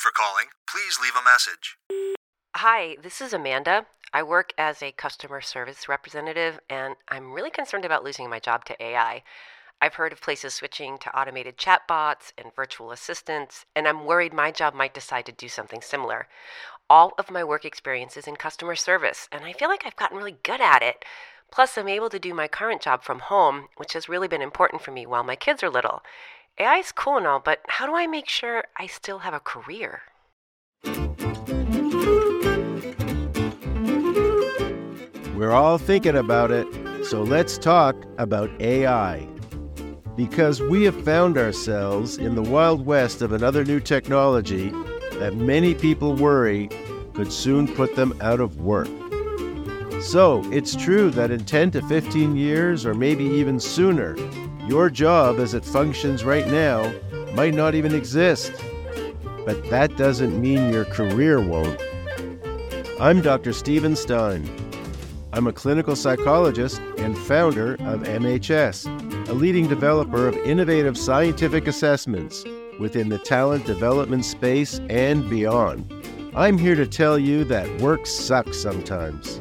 for calling. Please leave a message. Hi, this is Amanda. I work as a customer service representative, and I'm really concerned about losing my job to AI. I've heard of places switching to automated chatbots and virtual assistants, and I'm worried my job might decide to do something similar. All of my work experience is in customer service, and I feel like I've gotten really good at it. Plus, I'm able to do my current job from home, which has really been important for me while my kids are little. AI is cool and all, but how do I make sure I still have a career? We're all thinking about it, so let's talk about AI. Because we have found ourselves in the wild west of another new technology that many people worry could soon put them out of work. So, it's true that in 10 to 15 years, or maybe even sooner, your job as it functions right now might not even exist. But that doesn't mean your career won't. I'm Dr. Steven Stein. I'm a clinical psychologist and founder of MHS, a leading developer of innovative scientific assessments within the talent development space and beyond. I'm here to tell you that work sucks sometimes.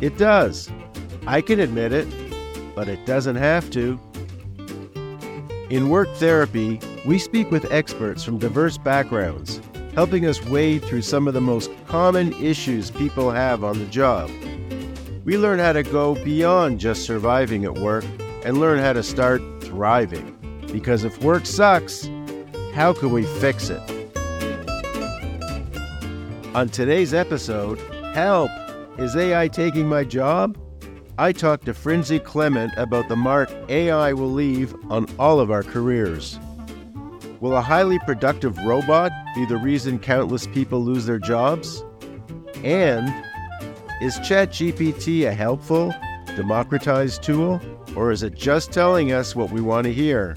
It does. I can admit it, but it doesn't have to. In work therapy, we speak with experts from diverse backgrounds, helping us wade through some of the most common issues people have on the job we learn how to go beyond just surviving at work and learn how to start thriving. Because if work sucks, how can we fix it? On today's episode, Help! Is AI taking my job? I talked to Frincy Clement about the mark AI will leave on all of our careers. Will a highly productive robot be the reason countless people lose their jobs? And is ChatGPT a helpful, democratized tool, or is it just telling us what we want to hear?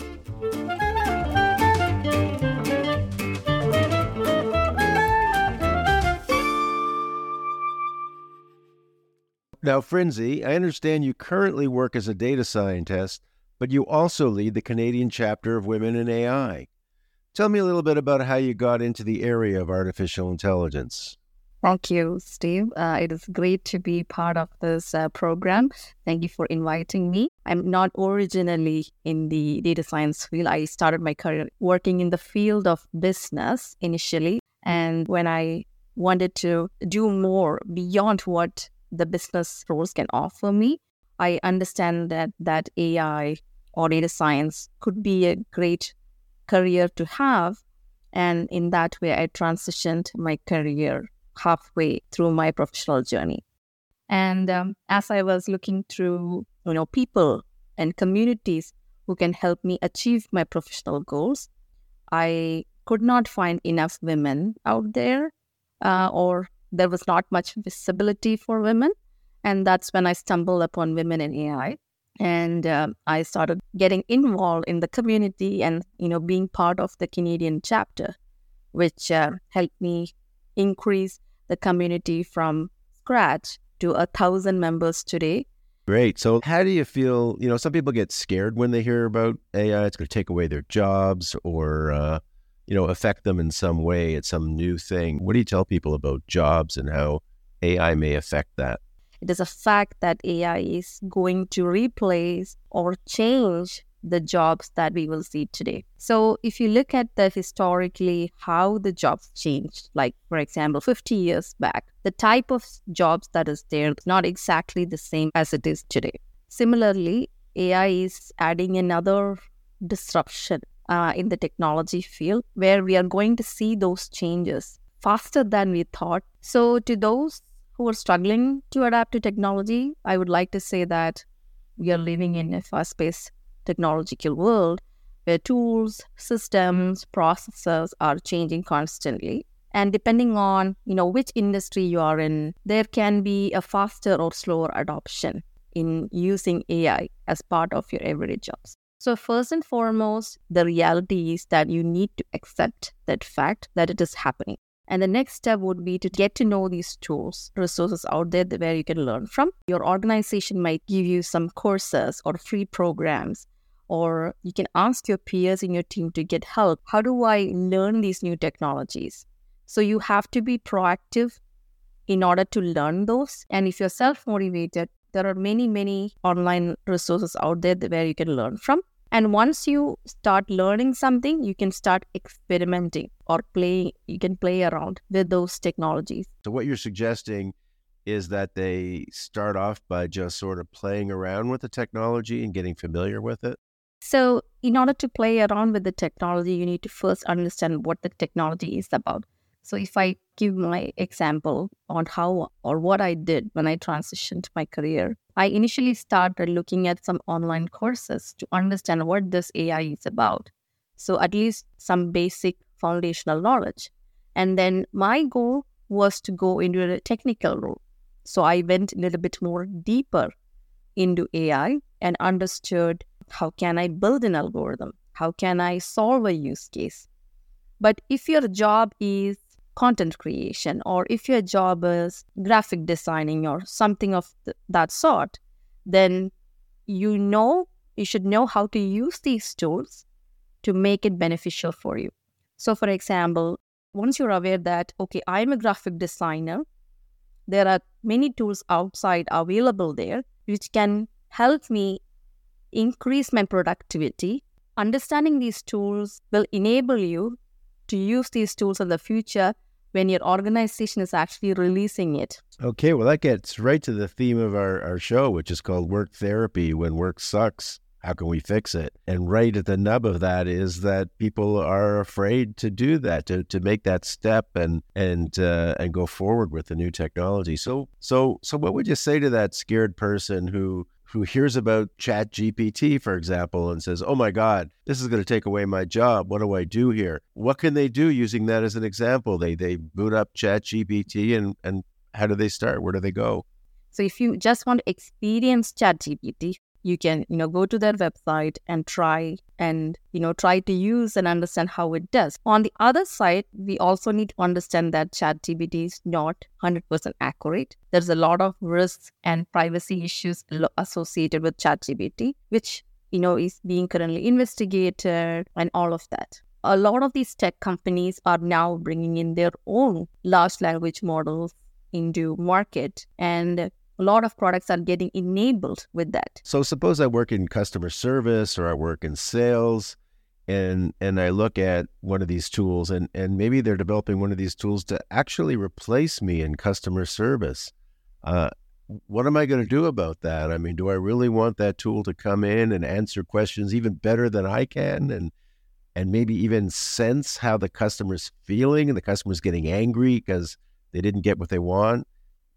Now, Frincy, I understand you currently work as a data scientist, but you also lead the Canadian chapter of Women in AI. Tell me a little bit about how you got into the area of artificial intelligence. Thank you, Steve. Uh, it is great to be part of this uh, program. Thank you for inviting me. I'm not originally in the data science field. I started my career working in the field of business initially. And when I wanted to do more beyond what the business roles can offer me, I understand that that AI or data science could be a great career to have. And in that way, I transitioned my career halfway through my professional journey. And um, as I was looking through, you know, people and communities who can help me achieve my professional goals, I could not find enough women out there, uh, or there was not much visibility for women. And that's when I stumbled upon Women in AI. And um, I started getting involved in the community and, you know, being part of the Canadian chapter, which uh, helped me increase the community from scratch to a thousand members today. Great. So, how do you feel? You know, some people get scared when they hear about AI. It's going to take away their jobs or, uh, you know, affect them in some way. It's some new thing. What do you tell people about jobs and how AI may affect that? It is a fact that AI is going to replace or change the jobs that we will see today. So if you look at the historically how the jobs changed, like for example, 50 years back, the type of jobs that is there is not exactly the same as it is today. Similarly, AI is adding another disruption uh, in the technology field where we are going to see those changes faster than we thought. So, to those who are struggling to adapt to technology, I would like to say that we are living in a fast paced technological world where tools, systems, processes are changing constantly. And depending on, you know, which industry you are in, there can be a faster or slower adoption in using AI as part of your everyday jobs. So first and foremost, the reality is that you need to accept that fact that it is happening. And the next step would be to get to know these tools, resources out there where you can learn from. Your organization might give you some courses or free programs or you can ask your peers in your team to get help. How do I learn these new technologies? So you have to be proactive in order to learn those. And if you're self motivated, there are many, many online resources out there where you can learn from. And once you start learning something, you can start experimenting or play, you can play around with those technologies. So, what you're suggesting is that they start off by just sort of playing around with the technology and getting familiar with it? So, in order to play around with the technology, you need to first understand what the technology is about. So, if I give my example on how or what I did when I transitioned my career, I initially started looking at some online courses to understand what this AI is about. So, at least some basic foundational knowledge. And then my goal was to go into a technical role. So, I went a little bit more deeper into AI and understood how can I build an algorithm? How can I solve a use case? But if your job is content creation or if your job is graphic designing or something of th- that sort then you know you should know how to use these tools to make it beneficial for you. So for example once you're aware that okay i'm a graphic designer there are many tools outside available there which can help me increase my productivity. Understanding these tools will enable you to use these tools in the future when your organization is actually releasing it. Okay, well, that gets right to the theme of our, our show, which is called Work Therapy. When work sucks, how can we fix it? And right at the nub of that is that people are afraid to do that, to, to make that step and and uh, and go forward with the new technology. So so so, what would you say to that scared person who who hears about chat gpt for example and says oh my god this is going to take away my job. What do i do here? What can they do using that as an example? They they boot up chat gpt and and how do they start? Where do they go? So if you just want to experience chat gpt you can you know go to their website and try and you know try to use and understand how it does. On the other side we also need to understand that ChatGPT is not 100% accurate. There's a lot of risks and privacy issues associated with ChatGPT which you know is being currently investigated and all of that. A lot of these tech companies are now bringing in their own large language models into market and a lot of products are getting enabled with that. So suppose I work in customer service or I work in sales and and I look at one of these tools and and maybe they're developing one of these tools to actually replace me in customer service. Uh, what am I going to do about that? I mean, do I really want that tool to come in and answer questions even better than I can and and maybe even sense how the customer's feeling and the customer's getting angry because they didn't get what they want?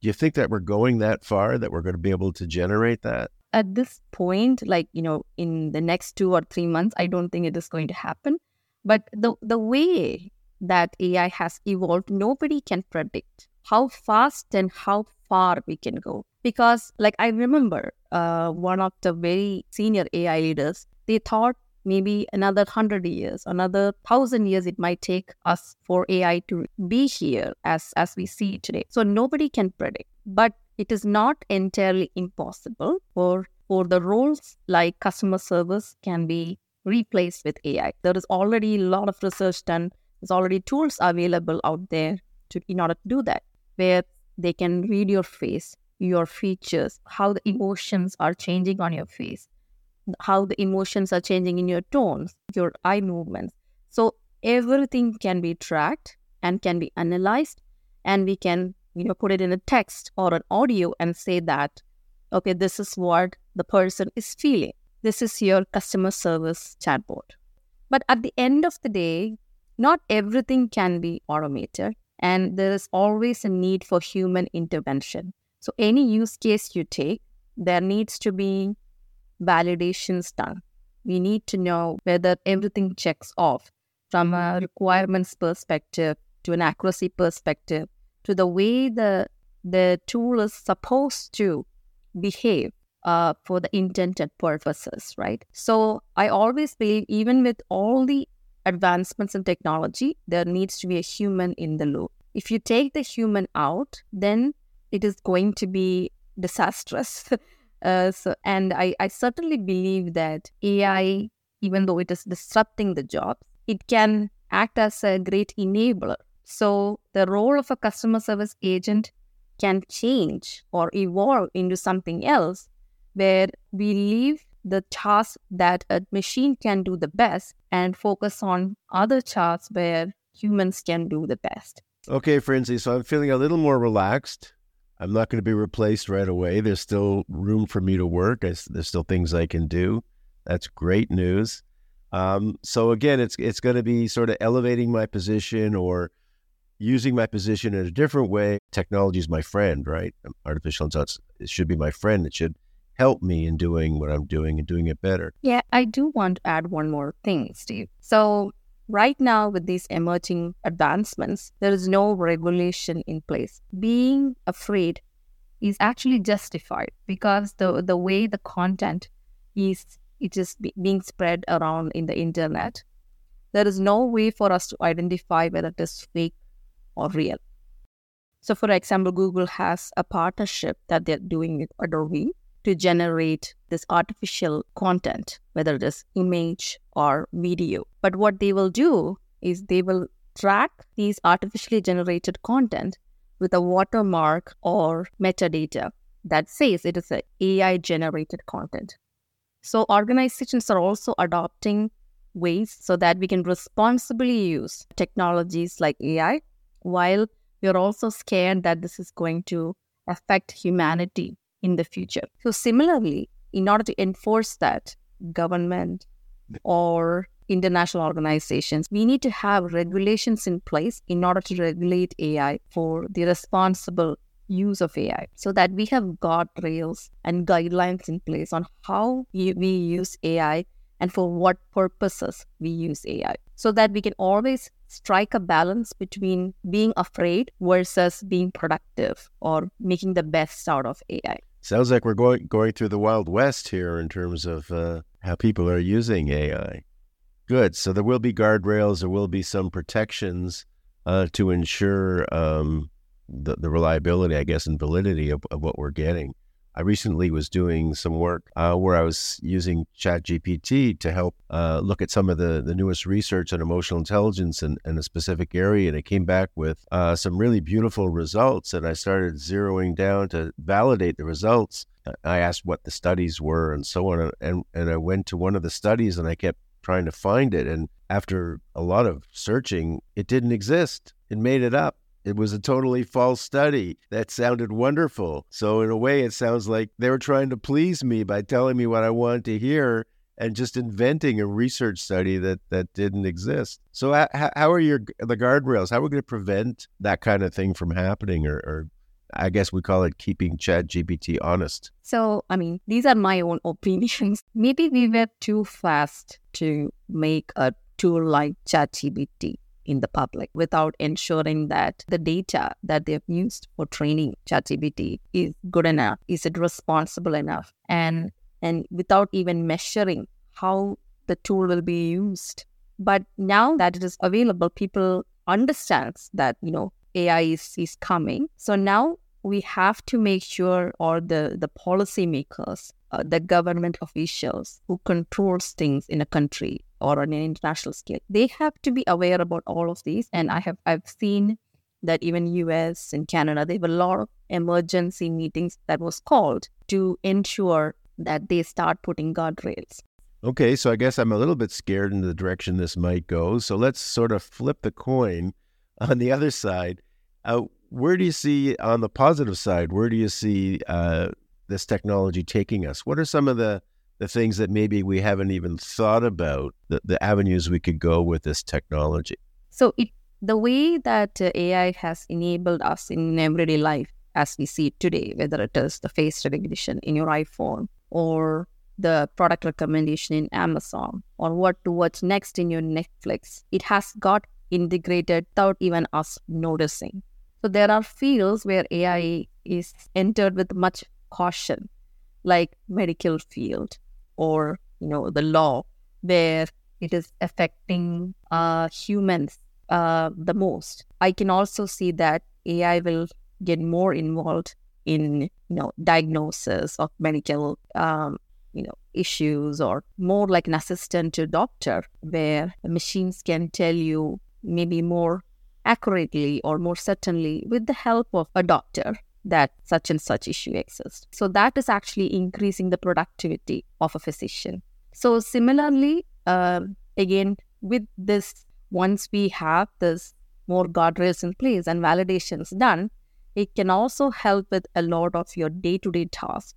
Do you think that we're going that far that we're going to be able to generate that? At this point, like, you know, in the next two or three months, I don't think it is going to happen. But the, the way that AI has evolved, nobody can predict how fast and how far we can go. Because, like, I remember uh, one of the very senior AI leaders, they thought maybe another 100 years another 1000 years it might take us for ai to be here as as we see it today. So nobody can predict but it is not entirely impossible for for the roles like customer service can be replaced with ai there is already a lot of research done. There's already tools available out there to in order to do that where they can read your face your features how the emotions are changing on your face how the emotions are changing in your tones, your eye movements. So everything can be tracked and can be analyzed, and we can you know put it in a text or an audio and say that okay, this is what the person is feeling. This is your customer service chatbot. But at the end of the day, not everything can be automated, and there is always a need for human intervention. So, any use case you take, there needs to be validations done. We need to know whether everything checks off from a requirements perspective to an accuracy perspective to the way the the tool is supposed to behave uh, for the intended purposes, right? So I always believe, even with all the advancements in technology, there needs to be a human in the loop. If you take the human out, then it is going to be disastrous Uh, so, and I, I certainly believe that AI, even though it is disrupting the jobs, it can act as a great enabler So the role of a customer service agent can change or evolve into something else where we leave the task that a machine can do the best and focus on other tasks where humans can do the best. Okay, Frincy, so I'm feeling a little more relaxed. I'm not going to be replaced right away. There's still room for me to work. There's still things I can do. That's great news. Um, so again, it's it's going to be sort of elevating my position or using my position in a different way. Technology is my friend, right? Artificial intelligence it should be my friend. It should help me in doing what I'm doing and doing it better. Yeah, I do want to add one more thing, Steve. So right now with these emerging advancements, there is no regulation in place. Being afraid is actually justified because the the way the content is it is being spread around in the internet. There is no way for us to identify whether it is fake or real. So, for example, Google has a partnership that they're doing with Adobe to generate this artificial content, whether it is image or video. But what they will do is they will track these artificially generated content with a watermark or metadata that says it is a AI generated content. So organizations are also adopting ways so that we can responsibly use technologies like AI while we're also scared that this is going to affect humanity in the future. So similarly, in order to enforce that, government or international organizations, we need to have regulations in place in order to regulate AI for the responsible use of AI so that we have guardrails and guidelines in place on how we use AI and for what purposes we use AI so that we can always strike a balance between being afraid versus being productive or making the best out of AI. Sounds like we're going going through the wild west here in terms of uh, how people are using AI. Good. So there will be guardrails. There will be some protections uh, to ensure um, the, the reliability, I guess, and validity of, of what we're getting. I recently was doing some work uh, where I was using ChatGPT to help uh, look at some of the, the newest research on emotional intelligence in, in a specific area. And it came back with uh, some really beautiful results. And I started zeroing down to validate the results. I asked what the studies were and so on. And, and I went to one of the studies and I kept trying to find it. And after a lot of searching, it didn't exist. It made it up. It was a totally false study. That sounded wonderful. So, in a way, it sounds like they were trying to please me by telling me what I wanted to hear and just inventing a research study that, that didn't exist. So, how, how are your the guardrails? How are we going to prevent that kind of thing from happening? Or, or I guess we call it keeping Chat GPT honest. So, I mean, these are my own opinions. Maybe we were too fast to make a tool like ChatGPT in the public without ensuring that the data that they've used for training ChatGPT is good enough. Is it responsible enough? And and without even measuring how the tool will be used. But now that it is available, people understands that you know AI is, is coming. So now we have to make sure, or the the policymakers, uh, the government officials who controls things in a country or on an international scale. They have to be aware about all of these. And I have I've seen that even US and Canada, they have a lot of emergency meetings that was called to ensure that they start putting guardrails. Okay, so I guess I'm a little bit scared in the direction this might go. So let's sort of flip the coin on the other side. Uh, where do you see on the positive side? Where do you see uh, this technology taking us? What are some of the the things that maybe we haven't even thought about, the, the avenues we could go with this technology? So, it, the way that uh, AI has enabled us in everyday life as we see it today, whether it is the face recognition in your iPhone or the product recommendation in Amazon or what to watch next in your Netflix, it has got integrated without even us noticing. So there are fields where AI is entered with much caution, like medical field, or you know the law where it is affecting uh, humans uh, the most. I can also see that AI will get more involved in you know diagnosis of medical um, you know issues or more like an assistant to doctor where machines can tell you maybe more accurately or more certainly with the help of a doctor that such and such issue exists. So that is actually increasing the productivity of a physician. So similarly, uh, again, with this, once we have this more guardrails in place and validations done, it can also help with a lot of your day-to-day tasks.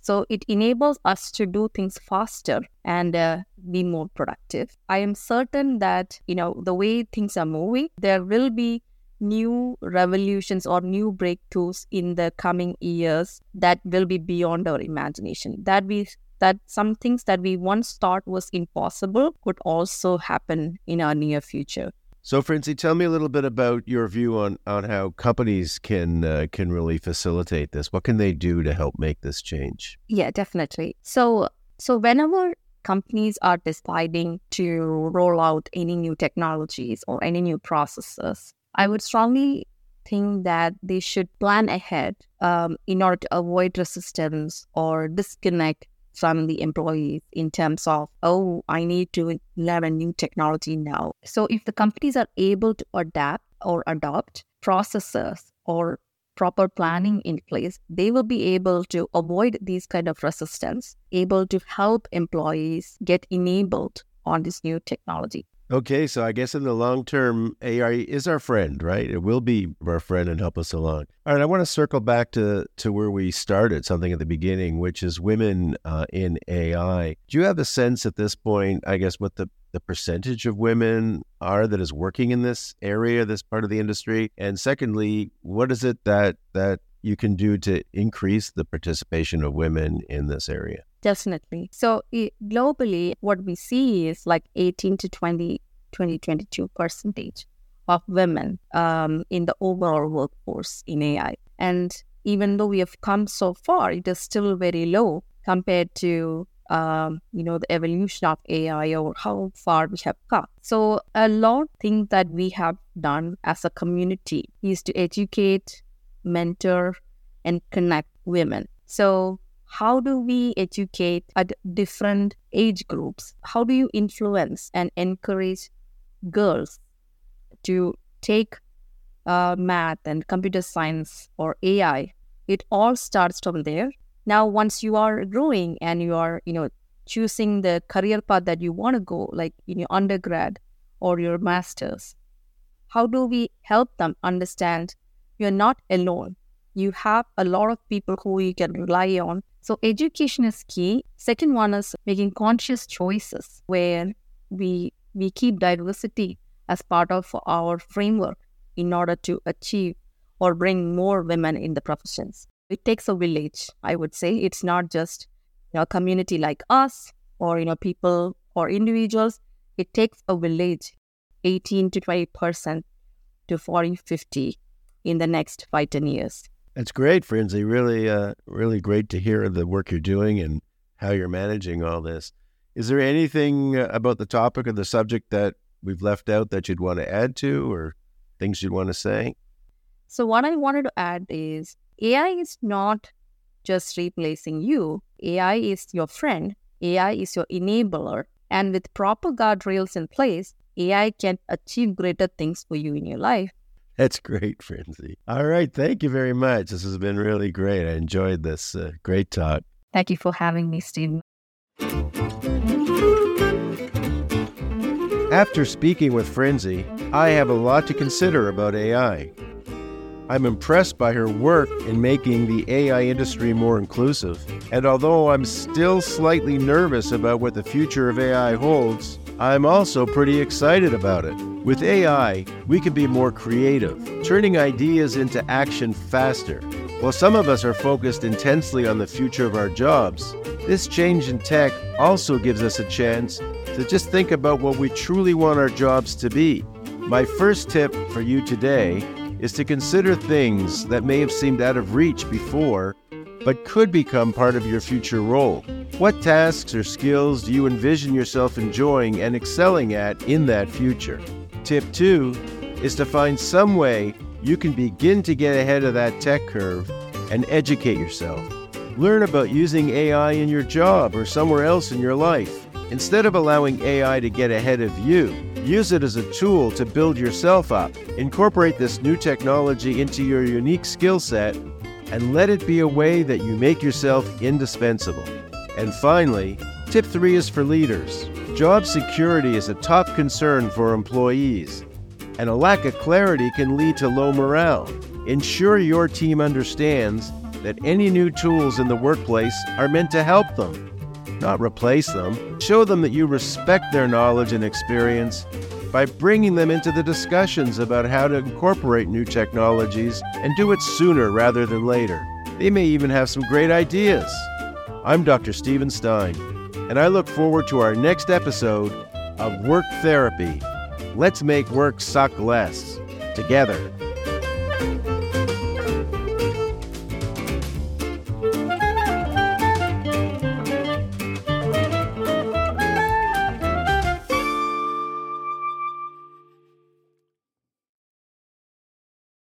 So it enables us to do things faster and uh, be more productive. I am certain that you know the way things are moving, there will be new revolutions or new breakthroughs in the coming years that will be beyond our imagination. That we that some things that we once thought was impossible could also happen in our near future. So, Frincy, tell me a little bit about your view on, on how companies can uh, can really facilitate this. What can they do to help make this change? Yeah, definitely. So, so whenever companies are deciding to roll out any new technologies or any new processes, I would strongly think that they should plan ahead um, in order to avoid resistance or disconnect from the employees in terms of, oh, I need to learn a new technology now. So if the companies are able to adapt or adopt processes or proper planning in place, they will be able to avoid these kind of resistance, able to help employees get enabled on this new technology. Okay, so I guess in the long term, AI is our friend, right? It will be our friend and help us along. All right, I want to circle back to to where we started, something at the beginning, which is women uh, in AI. Do you have a sense at this point, I guess, what the the percentage of women are that is working in this area, this part of the industry? And secondly, what is it that that you can do to increase the participation of women in this area? Definitely. So it, globally, what we see is like 18 to 20, 20, 22 percentage of women um, in the overall workforce in AI. And even though we have come so far, it is still very low compared to um, you know the evolution of AI or how far we have come. So a lot of things that we have done as a community is to educate, mentor, and connect women. So how do we educate at different age groups? How do you influence and encourage girls to take uh, math and computer science or AI? It all starts from there. Now, once you are growing and you are, you know, choosing the career path that you want to go, like in your undergrad or your master's, how do we help them understand you're not alone? You have a lot of people who you can rely on so education is key. Second one is making conscious choices where we we keep diversity as part of our framework in order to achieve or bring more women in the professions. It takes a village, I would say. It's not just you know, a community like us or you know people or individuals. It takes a village, 18 to 20 percent to 40, 50 in the next five, 10 years. That's great, Frincy. Really, uh, really great to hear the work you're doing and how you're managing all this. Is there anything uh, about the topic or the subject that we've left out that you'd want to add to or things you'd want to say? So, what I wanted to add is AI is not just replacing you, AI is your friend, AI is your enabler. And with proper guardrails in place, AI can achieve greater things for you in your life. That's great, Frincy. All right. Thank you very much. This has been really great. I enjoyed this. Uh, great talk. Thank you for having me, Steve. After speaking with Frincy, I have a lot to consider about AI. I'm impressed by her work in making the AI industry more inclusive. And although I'm still slightly nervous about what the future of AI holds, I'm also pretty excited about it. With AI, we can be more creative, turning ideas into action faster. While some of us are focused intensely on the future of our jobs, this change in tech also gives us a chance to just think about what we truly want our jobs to be. My first tip for you today is to consider things that may have seemed out of reach before but could become part of your future role. What tasks or skills do you envision yourself enjoying and excelling at in that future? Tip two is to find some way you can begin to get ahead of that tech curve and educate yourself. Learn about using AI in your job or somewhere else in your life. Instead of allowing AI to get ahead of you, Use it as a tool to build yourself up. Incorporate this new technology into your unique skill set and let it be a way that you make yourself indispensable. And finally, tip three is for leaders. Job security is a top concern for employees, and a lack of clarity can lead to low morale. Ensure your team understands that any new tools in the workplace are meant to help them, not replace them. Show them that you respect their knowledge and experience by bringing them into the discussions about how to incorporate new technologies and do it sooner rather than later. They may even have some great ideas. I'm Dr. Steven Stein, and I look forward to our next episode of Work Therapy. Let's make work suck less together.